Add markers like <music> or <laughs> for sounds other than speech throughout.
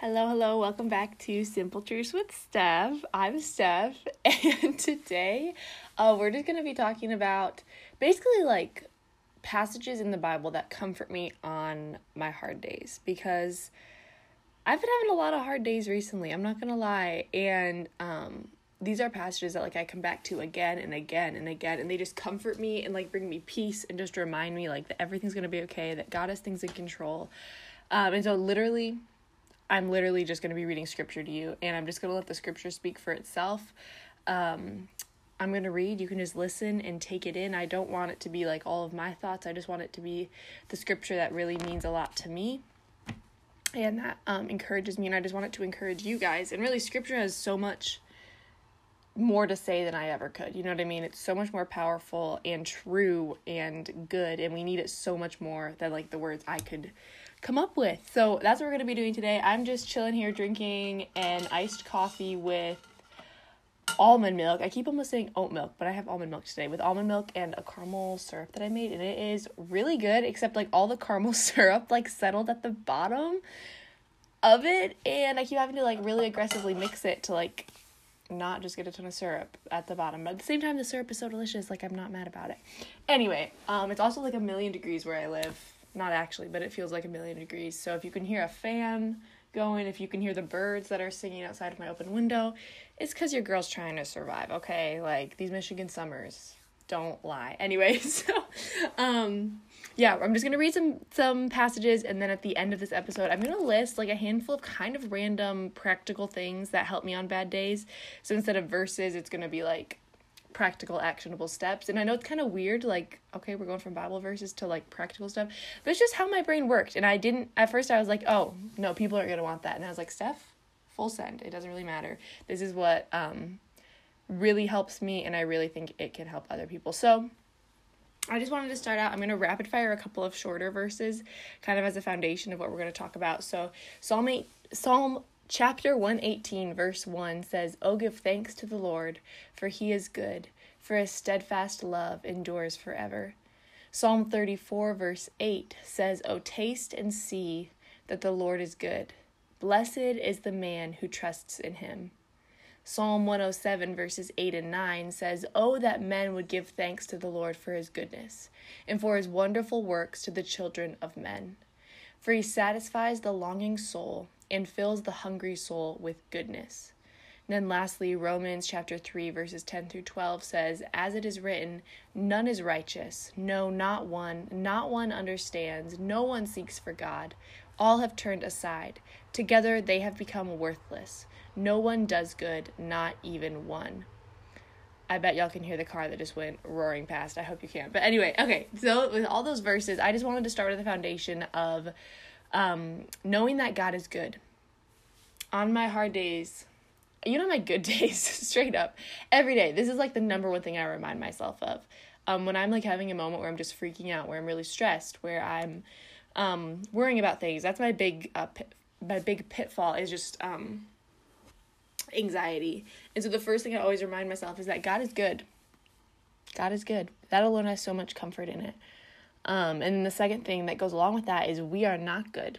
Hello, hello, welcome back to Simple Truths with Steph. I'm Steph, <laughs> and today uh, we're just going to be talking about basically like passages in the Bible that comfort me on my hard days because I've been having a lot of hard days recently, I'm not going to lie. And um, these are passages that like I come back to again and again and again, and they just comfort me and like bring me peace and just remind me like that everything's going to be okay, that God has things in control. Um, and so, literally, I'm literally just going to be reading scripture to you, and I'm just going to let the scripture speak for itself. Um, I'm going to read. You can just listen and take it in. I don't want it to be like all of my thoughts. I just want it to be the scripture that really means a lot to me and that um, encourages me. And I just want it to encourage you guys. And really, scripture has so much more to say than I ever could. You know what I mean? It's so much more powerful and true and good. And we need it so much more than like the words I could come up with. So that's what we're going to be doing today. I'm just chilling here drinking an iced coffee with almond milk. I keep almost saying oat milk, but I have almond milk today with almond milk and a caramel syrup that I made and it is really good except like all the caramel <laughs> syrup like settled at the bottom of it and I keep having to like really aggressively mix it to like not just get a ton of syrup at the bottom. But at the same time the syrup is so delicious like I'm not mad about it. Anyway, um it's also like a million degrees where I live not actually, but it feels like a million degrees. So if you can hear a fan going, if you can hear the birds that are singing outside of my open window, it's because your girl's trying to survive, okay? Like these Michigan summers don't lie. <laughs> Anyway, so um yeah, I'm just gonna read some some passages and then at the end of this episode I'm gonna list like a handful of kind of random practical things that help me on bad days. So instead of verses, it's gonna be like practical actionable steps. And i know it's kind of weird like okay we're going from bible verses to like practical stuff but it's just how my brain worked. And i didn't at first i was like oh no people aren't going to want that. And i was like steph full send. It doesn't really matter. This is what um really helps me and i really think it can help other people. So I just wanted to start out. I'm going to rapid fire a couple of shorter verses, kind of as a foundation of what we're going to talk about. So, Psalm 8, Psalm Chapter 118, verse 1 says, Oh, give thanks to the Lord, for he is good, for his steadfast love endures forever. Psalm 34, verse 8 says, Oh, taste and see that the Lord is good. Blessed is the man who trusts in him. Psalm 107, verses 8 and 9 says, Oh, that men would give thanks to the Lord for his goodness, and for his wonderful works to the children of men. For he satisfies the longing soul and fills the hungry soul with goodness. And then lastly, Romans chapter 3 verses 10 through 12 says, "As it is written, none is righteous, no not one, not one understands, no one seeks for God. All have turned aside; together they have become worthless. No one does good, not even one." I bet y'all can hear the car that just went roaring past. I hope you can. But anyway, okay. So with all those verses, I just wanted to start with the foundation of um, knowing that God is good. On my hard days, you know my good <laughs> days, straight up, every day. This is like the number one thing I remind myself of. Um, when I'm like having a moment where I'm just freaking out, where I'm really stressed, where I'm um, worrying about things. That's my big uh, pit, my big pitfall is just um, anxiety. And so the first thing I always remind myself is that God is good. God is good. That alone has so much comfort in it. Um, and the second thing that goes along with that is we are not good.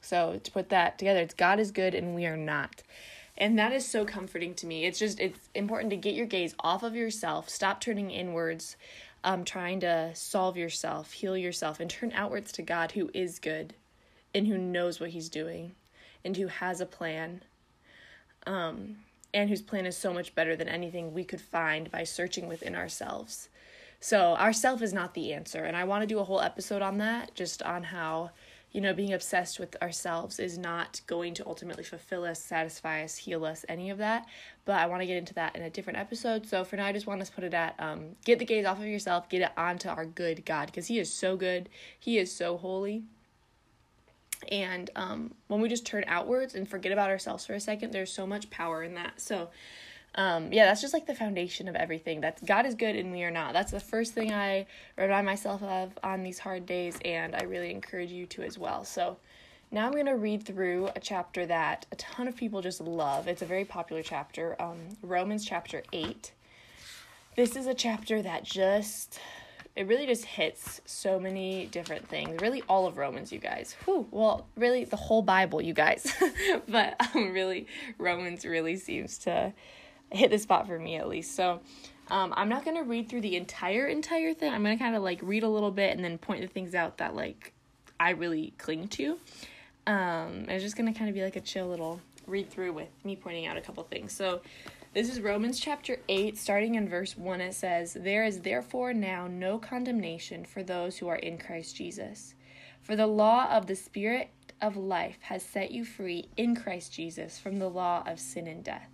So to put that together, it's God is good and we are not. And that is so comforting to me. It's just it's important to get your gaze off of yourself, stop turning inwards, um, trying to solve yourself, heal yourself, and turn outwards to God who is good and who knows what he's doing and who has a plan. Um, and whose plan is so much better than anything we could find by searching within ourselves. So, ourself is not the answer. And I want to do a whole episode on that, just on how, you know, being obsessed with ourselves is not going to ultimately fulfill us, satisfy us, heal us, any of that. But I want to get into that in a different episode. So, for now, I just want to put it at um, get the gaze off of yourself, get it onto our good God, because He is so good, He is so holy. And um, when we just turn outwards and forget about ourselves for a second, there's so much power in that. So, um, yeah, that's just like the foundation of everything. That God is good and we are not. That's the first thing I remind myself of on these hard days, and I really encourage you to as well. So now I'm going to read through a chapter that a ton of people just love. It's a very popular chapter, um, Romans chapter 8. This is a chapter that just it really just hits so many different things. Really, all of Romans, you guys. Whew, well, really, the whole Bible, you guys. <laughs> but um, really, Romans really seems to hit the spot for me at least. So, um, I'm not gonna read through the entire entire thing. I'm gonna kind of like read a little bit and then point the things out that like I really cling to. Um, it's just gonna kind of be like a chill little read through with me pointing out a couple things. So, this is Romans chapter 8, starting in verse 1. It says, There is therefore now no condemnation for those who are in Christ Jesus. For the law of the Spirit of life has set you free in Christ Jesus from the law of sin and death.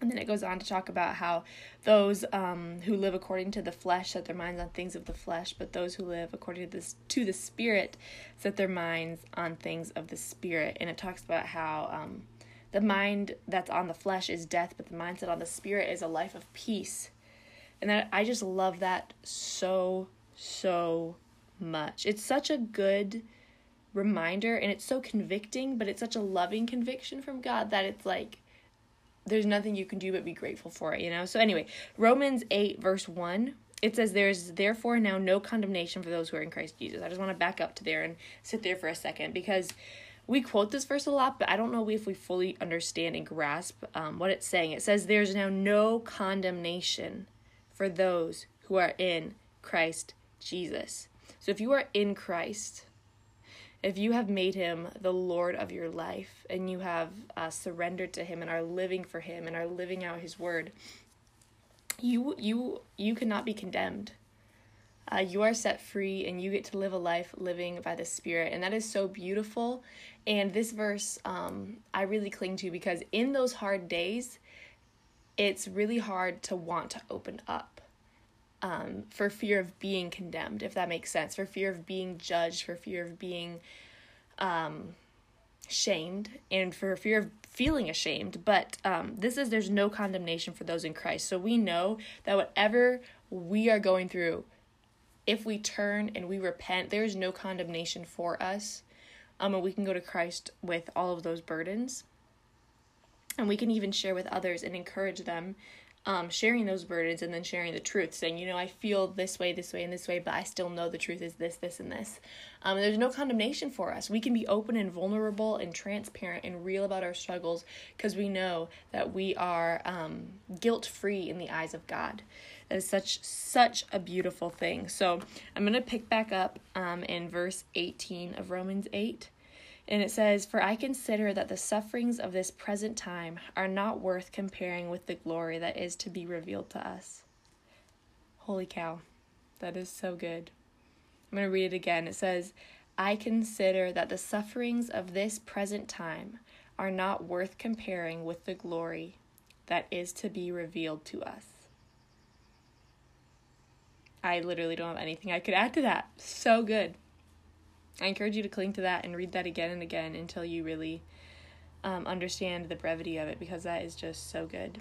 And then it goes on to talk about how those um, who live according to the flesh set their minds on things of the flesh, but those who live according to, this, to the Spirit set their minds on things of the Spirit. And it talks about how um, the mind that's on the flesh is death, but the mindset on the Spirit is a life of peace. And that, I just love that so so much. It's such a good reminder and it's so convicting, but it's such a loving conviction from God that it's like there's nothing you can do but be grateful for it, you know? So, anyway, Romans 8, verse 1, it says, There's therefore now no condemnation for those who are in Christ Jesus. I just want to back up to there and sit there for a second because we quote this verse a lot, but I don't know if we fully understand and grasp um, what it's saying. It says, There's now no condemnation for those who are in Christ Jesus. So if you are in Christ, if you have made him the Lord of your life and you have uh, surrendered to him and are living for him and are living out his word, you you you cannot be condemned. Uh, you are set free and you get to live a life living by the Spirit. And that is so beautiful. And this verse um, I really cling to because in those hard days, it's really hard to want to open up um, for fear of being condemned, if that makes sense, for fear of being judged, for fear of being um, shamed, and for fear of feeling ashamed. But um, this is there's no condemnation for those in Christ. So we know that whatever we are going through, if we turn and we repent, there is no condemnation for us. Um, and we can go to Christ with all of those burdens. And we can even share with others and encourage them um, sharing those burdens and then sharing the truth, saying, you know, I feel this way, this way, and this way, but I still know the truth is this, this, and this. Um, and there's no condemnation for us. We can be open and vulnerable and transparent and real about our struggles because we know that we are um, guilt free in the eyes of God. That is such such a beautiful thing. So I'm gonna pick back up um, in verse 18 of Romans 8. And it says, For I consider that the sufferings of this present time are not worth comparing with the glory that is to be revealed to us. Holy cow, that is so good. I'm going to read it again. It says, I consider that the sufferings of this present time are not worth comparing with the glory that is to be revealed to us. I literally don't have anything I could add to that. So good. I encourage you to cling to that and read that again and again until you really um, understand the brevity of it because that is just so good.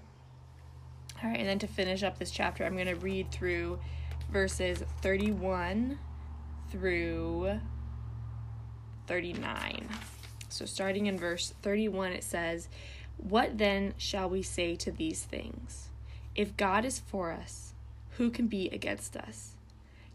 All right, and then to finish up this chapter, I'm going to read through verses 31 through 39. So, starting in verse 31, it says, What then shall we say to these things? If God is for us, who can be against us?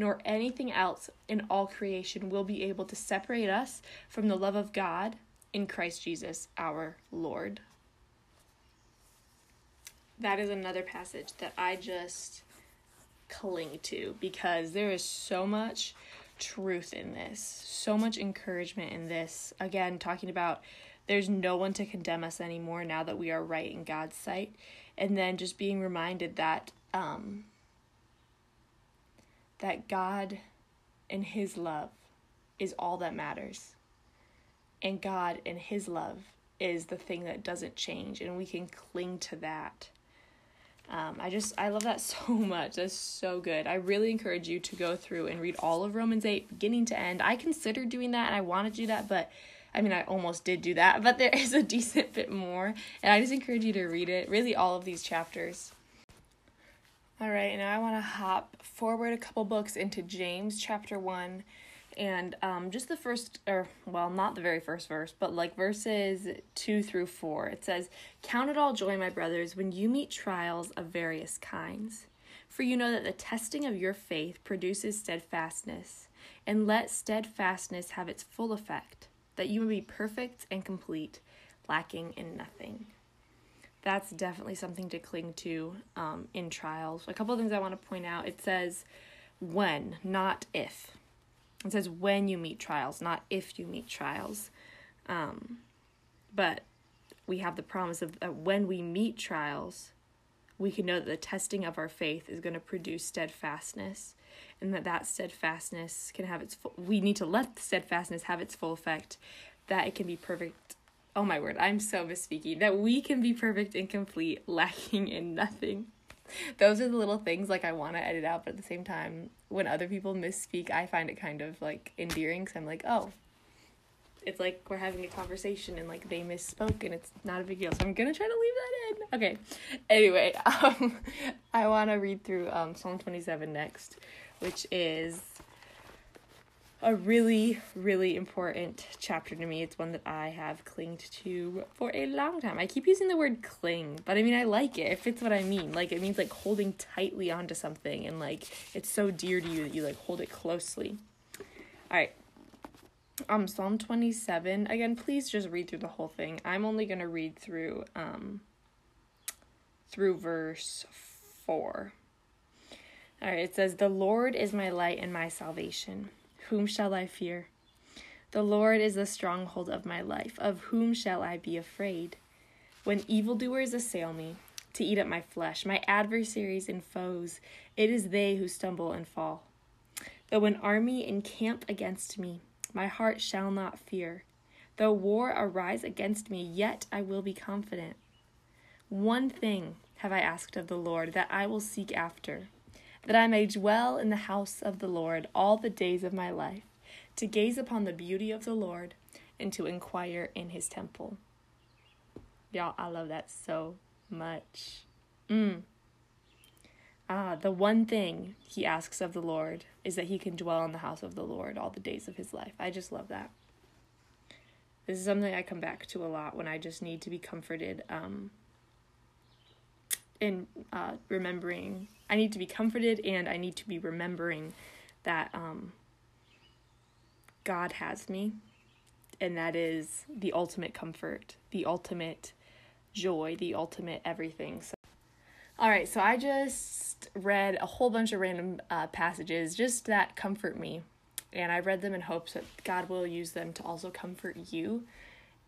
nor anything else in all creation will be able to separate us from the love of God in Christ Jesus our Lord. That is another passage that I just cling to because there is so much truth in this, so much encouragement in this. Again, talking about there's no one to condemn us anymore now that we are right in God's sight. And then just being reminded that um that God and his love is all that matters. And God and his love is the thing that doesn't change and we can cling to that. Um, I just I love that <laughs> so much. That's so good. I really encourage you to go through and read all of Romans 8 beginning to end. I considered doing that and I want to do that, but I mean, I almost did do that, <laughs> but there is a decent bit more. And I just encourage you to read it, really, all of these chapters. All right, now I want to hop forward a couple books into James chapter 1 and um, just the first, or well, not the very first verse, but like verses 2 through 4. It says, Count it all joy, my brothers, when you meet trials of various kinds. For you know that the testing of your faith produces steadfastness, and let steadfastness have its full effect that you may be perfect and complete, lacking in nothing. That's definitely something to cling to um, in trials. A couple of things I want to point out. It says when, not if. It says when you meet trials, not if you meet trials. Um, but we have the promise of that when we meet trials, we can know that the testing of our faith is going to produce steadfastness and that that steadfastness can have its full, we need to let the steadfastness have its full effect that it can be perfect oh my word i'm so misspeaking. That we can be perfect and complete <laughs> lacking in nothing. Those are the little things like i want to edit out but at the same time when other people misspeak i find it kind of like endearing because i'm like oh it's like we're having a conversation and like they misspoke and it's not a big deal so i'm gonna try to leave that in. Okay anyway <laughs> um i want to read through um psalm 27 next which is a really, really important chapter to me. It's one that I have clinged to for a long time. I keep using the word cling, but I mean, I like it. It fits what I mean. Like, it means like holding tightly onto something and like it's so dear to you that you like hold it closely. All right. Um, Psalm 27. Again, please just read through the whole thing. I'm only going to read through, um, through verse 4. All right, it says, The Lord is my light and my salvation. Whom shall I fear? The Lord is the stronghold of my life. Of whom shall I be afraid? When evildoers assail me to eat up my flesh, my adversaries and foes, it is they who stumble and fall. Though an army encamp against me, my heart shall not fear. Though war arise against me, yet I will be confident. One thing have I asked of the Lord that I will seek after that I may dwell in the house of the Lord all the days of my life, to gaze upon the beauty of the Lord and to inquire in his temple. Y'all, I love that so much. Mm. Ah, the one thing he asks of the Lord is that he can dwell in the house of the Lord all the days of his life. I just love that. This is something I come back to a lot when I just need to be comforted um, in uh, remembering I need to be comforted and I need to be remembering that um, God has me. And that is the ultimate comfort, the ultimate joy, the ultimate everything. So, all right, so I just read a whole bunch of random uh, passages just that comfort me. And I read them in hopes that God will use them to also comfort you.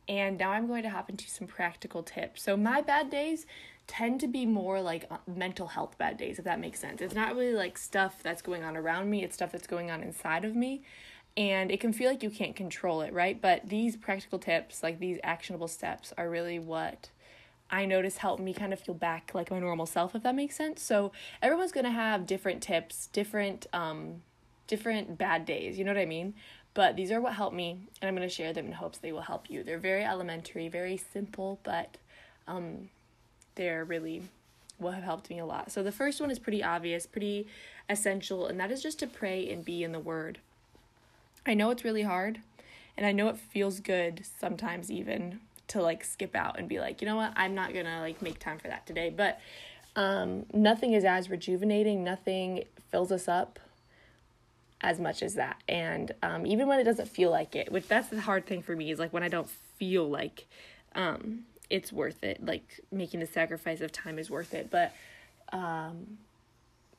And now I'm going to hop into some practical tips. So, my bad days, tend to be more like uh, mental health bad days, if that makes sense. It's not really like stuff that's going on around me, it's stuff that's going on inside of me. And it can feel like you can't control it, right? But these practical tips, like these actionable steps, are really what I notice help me kind of feel back like my normal self, if that makes sense. So everyone's gonna have different tips, different um, different bad days. You know what I mean? But these are what help me, and I'm gonna share them in hopes they will help you. They're very elementary, very simple, but um, they're really what have helped me a lot. So the first one is pretty obvious, pretty essential, and that is just to pray and be in the Word. I know it's really hard, and I know it feels good sometimes even to like skip out and be like, you know what, I'm not gonna like make time for that today. But um, nothing is as rejuvenating, nothing fills us up as much as that. And um, even when it doesn't feel like it, which that's the hard thing for me, is like when I don't feel like um, it's worth it, like making the sacrifice of time is worth it. But um,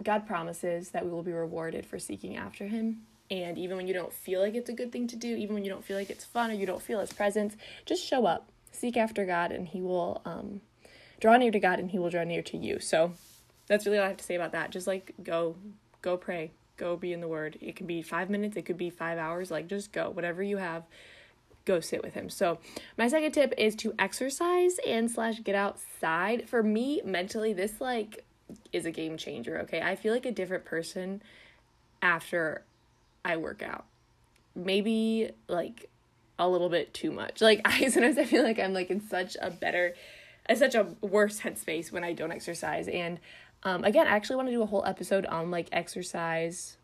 God promises that we will be rewarded for seeking after Him. And even when you don't feel like it's a good thing to do, even when you don't feel like it's fun or you don't feel His presence, just show up, seek after God, and He will um, draw near to God and He will draw near to you. So that's really all I have to say about that. Just like go, go pray, go be in the Word. It can be five minutes, it could be five hours. Like just go, whatever you have, go sit with Him. So my second tip is to exercise and slash get outside. For me, mentally, this like is a game changer. Okay, I feel like a different person after I work out. Maybe like a little bit too much. Like <laughs> I sometimes I feel like I'm like in such a better, in such a worse headspace when I don't exercise. And um, again, I actually want to do a whole episode on like exercise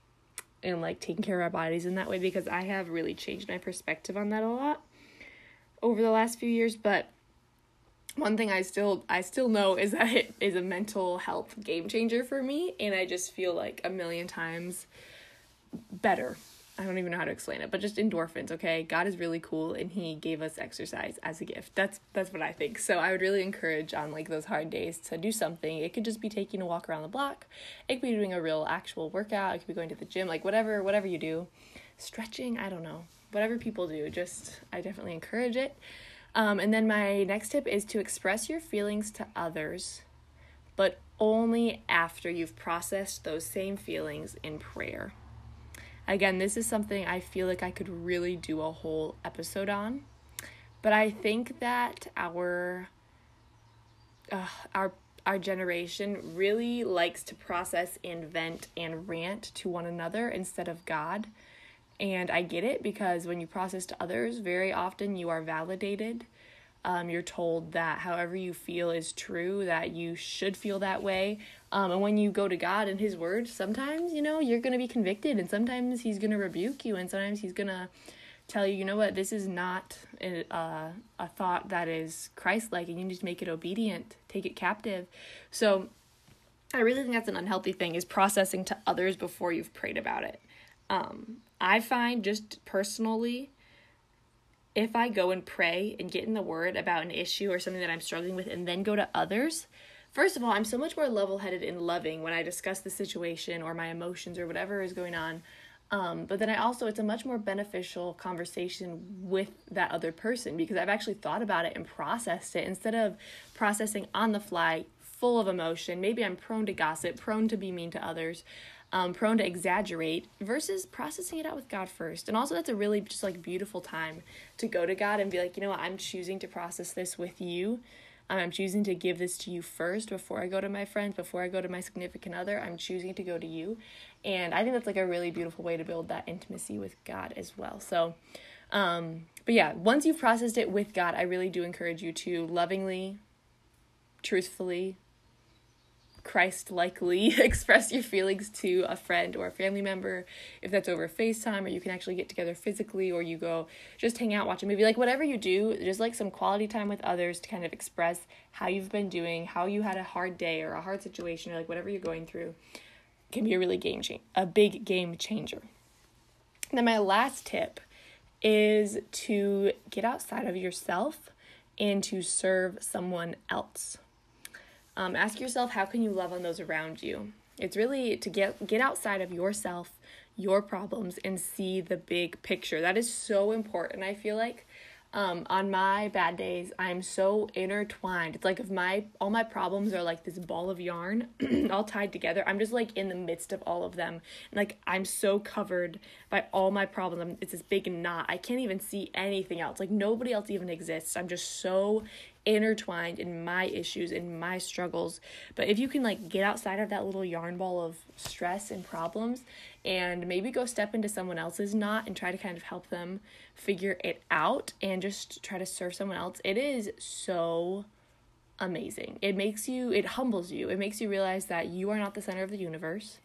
and like taking care of our bodies in that way because I have really changed my perspective on that a lot over the last few years. But one thing I still I still know is that it is a mental health game changer for me and I just feel like a million times better. I don't even know how to explain it, but just endorphins, okay? God is really cool and he gave us exercise as a gift. That's that's what I think. So I would really encourage on like those hard days to do something. It could just be taking a walk around the block. It could be doing a real actual workout. It could be going to the gym, like whatever whatever you do. Stretching, I don't know. Whatever people do, just I definitely encourage it. Um, and then my next tip is to express your feelings to others, but only after you've processed those same feelings in prayer. Again, this is something I feel like I could really do a whole episode on. But I think that our uh, our our generation really likes to process and vent and rant to one another instead of God. And I get it because when you process to others, very often you are validated um, you're told that however you feel is true, that you should feel that way. Um, and when you go to God and His Word, sometimes, you know, you're going to be convicted, and sometimes He's going to rebuke you, and sometimes He's going to tell you, you know what, this is not a, uh, a thought that is Christ like, and you need to make it obedient, take it captive. So I really think that's an unhealthy thing, is processing to others before you've prayed about it. Um, I find just personally, if I go and pray and get in the word about an issue or something that I'm struggling with and then go to others, first of all, I'm so much more level headed and loving when I discuss the situation or my emotions or whatever is going on. Um, but then I also, it's a much more beneficial conversation with that other person because I've actually thought about it and processed it instead of processing on the fly, full of emotion. Maybe I'm prone to gossip, prone to be mean to others um, prone to exaggerate versus processing it out with God first. And also, that's a really just like beautiful time to go to God and be like, you know what, I'm choosing to process this with you. Um, I'm choosing to give this to you first before I go to my friends, before I go to my significant other. I'm choosing to go to you. And I think that's like a really beautiful way to build that intimacy with God as well. So, um, but yeah, once you've processed it with God, I really do encourage you to lovingly, truthfully, Christ likely <laughs> express your feelings to a friend or a family member if that's over FaceTime or you can actually get together physically or you go just hang out, watch a movie. Like whatever you do, just like some quality time with others to kind of express how you've been doing, how you had a hard day or a hard situation or like whatever you're going through can be a really game change a big game changer. Then my last tip is to get outside of yourself and to serve someone else. Um, ask yourself how can you love on those around you. It's really to get get outside of yourself, your problems, and see the big picture. That is so important. I feel like um, on my bad days, I'm so intertwined. It's like if my all my problems are like this ball of yarn, <clears throat> all tied together. I'm just like in the midst of all of them, like I'm so covered by all my problems. It's this big knot. I can't even see anything else. Like nobody else even exists. I'm just so intertwined in my issues in my struggles but if you can like get outside of that little yarn ball of stress and problems and maybe go step into someone else's knot and try to kind of help them figure it out and just try to serve someone else it is so amazing it makes you it humbles you it makes you realize that you are not the center of the universe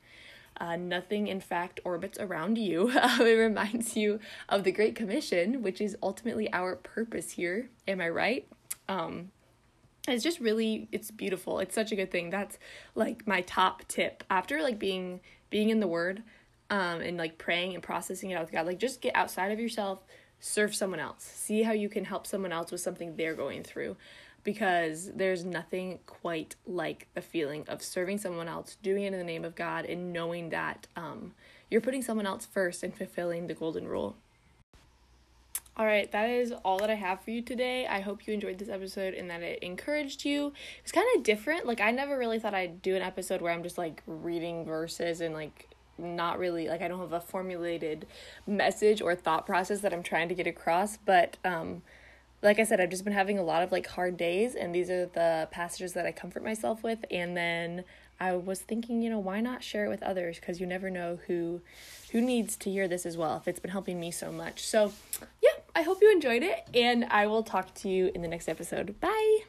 uh, nothing, in fact, orbits around you. <laughs> it reminds you of the Great Commission, which is ultimately our purpose here. Am I right? Um, it's just really it's beautiful. It's such a good thing. That's like my top tip after like being being in the word um and like praying and processing it out with god. Like just get outside of yourself serve someone else. See how you can help someone else with something they're going through because there's nothing quite like the feeling of serving someone else doing it in the name of god and knowing that um you're putting someone else first and fulfilling the golden rule all right, that is all that I have for you today. I hope you enjoyed this episode and that it encouraged you. It's kind of different. Like, I never really thought I'd do an episode where I'm just like reading verses and like not really like I don't have a formulated message or thought process that I'm trying to get across, but um like I said, I've just been having a lot of like hard days, and these are the passages that I comfort myself with. And then I was thinking, you know, why not share it with others? Because you never know who who needs to hear this as well. If it's been helping me so much, so yeah, I hope you enjoyed it, and I will talk to you in the next episode. Bye.